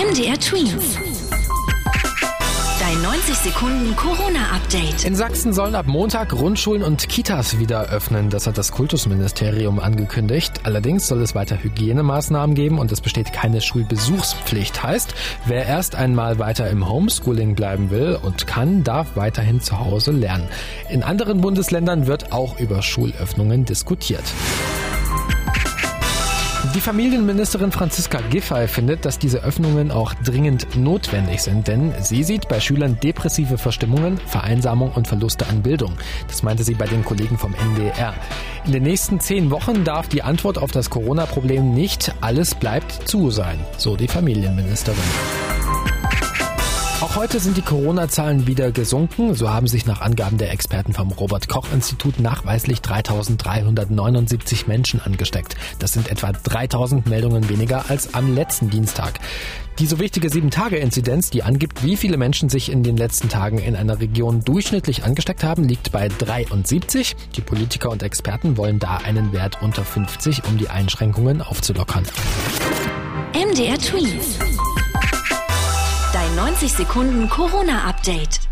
MDR Twins. Dein 90 Sekunden Corona-Update. In Sachsen sollen ab Montag Grundschulen und Kitas wieder öffnen. Das hat das Kultusministerium angekündigt. Allerdings soll es weiter Hygienemaßnahmen geben und es besteht keine Schulbesuchspflicht. Heißt, wer erst einmal weiter im Homeschooling bleiben will und kann, darf weiterhin zu Hause lernen. In anderen Bundesländern wird auch über Schulöffnungen diskutiert. Die Familienministerin Franziska Giffey findet, dass diese Öffnungen auch dringend notwendig sind, denn sie sieht bei Schülern depressive Verstimmungen, Vereinsamung und Verluste an Bildung. Das meinte sie bei den Kollegen vom NDR. In den nächsten zehn Wochen darf die Antwort auf das Corona-Problem nicht alles bleibt zu sein, so die Familienministerin. Auch heute sind die Corona-Zahlen wieder gesunken. So haben sich nach Angaben der Experten vom Robert-Koch-Institut nachweislich 3379 Menschen angesteckt. Das sind etwa 3000 Meldungen weniger als am letzten Dienstag. Die so wichtige 7-Tage-Inzidenz, die angibt, wie viele Menschen sich in den letzten Tagen in einer Region durchschnittlich angesteckt haben, liegt bei 73. Die Politiker und Experten wollen da einen Wert unter 50, um die Einschränkungen aufzulockern. MDR Twins. Dein 90 Sekunden Corona-Update.